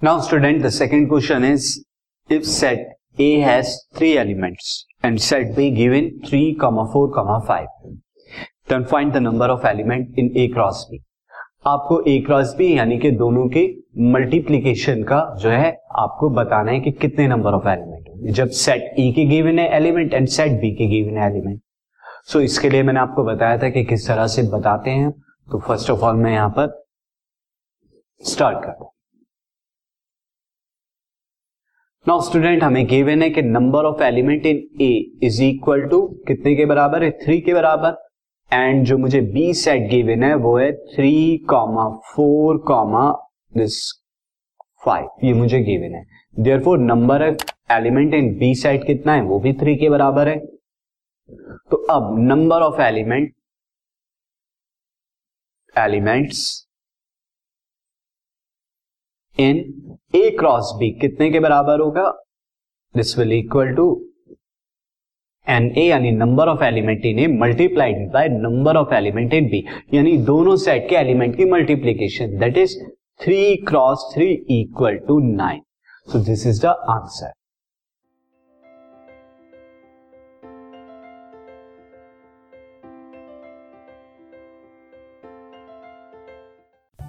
Now student, the second question is if set A has three elements and set B given 3, 4, 5, then find the number of element in A cross B. आपको A cross B यानी कि दोनों के multiplication का जो है आपको बताना है कि कितने नंबर ऑफ़ एलिमेंट होंगे। जब सेट ए के गिवन है एलिमेंट एंड सेट बी के गिवन है एलिमेंट सो इसके लिए मैंने आपको बताया था कि किस तरह से बताते हैं। तो फ़र्स्ट ऑफ़ ऑल मैं यहाँ पर स्टार्ट करता हूँ। नाउ स्टूडेंट हमें गिवन है कि number of element in A is equal to कितने के बराबर है? थ्री के बराबर। एंड जो मुझे बी सेट गिवन है, वो है three comma four comma this five ये मुझे गिवन है। There four number of element in B set कितना है? वो भी थ्री के बराबर है। तो अब number of element elements in A cross B कितने के बराबर होगा? This will equal to N A यानी number of element in A multiplied by number of element in B यानी दोनों सेट के एलिमेंट की multiplication that is three cross three equal to nine so this is the answer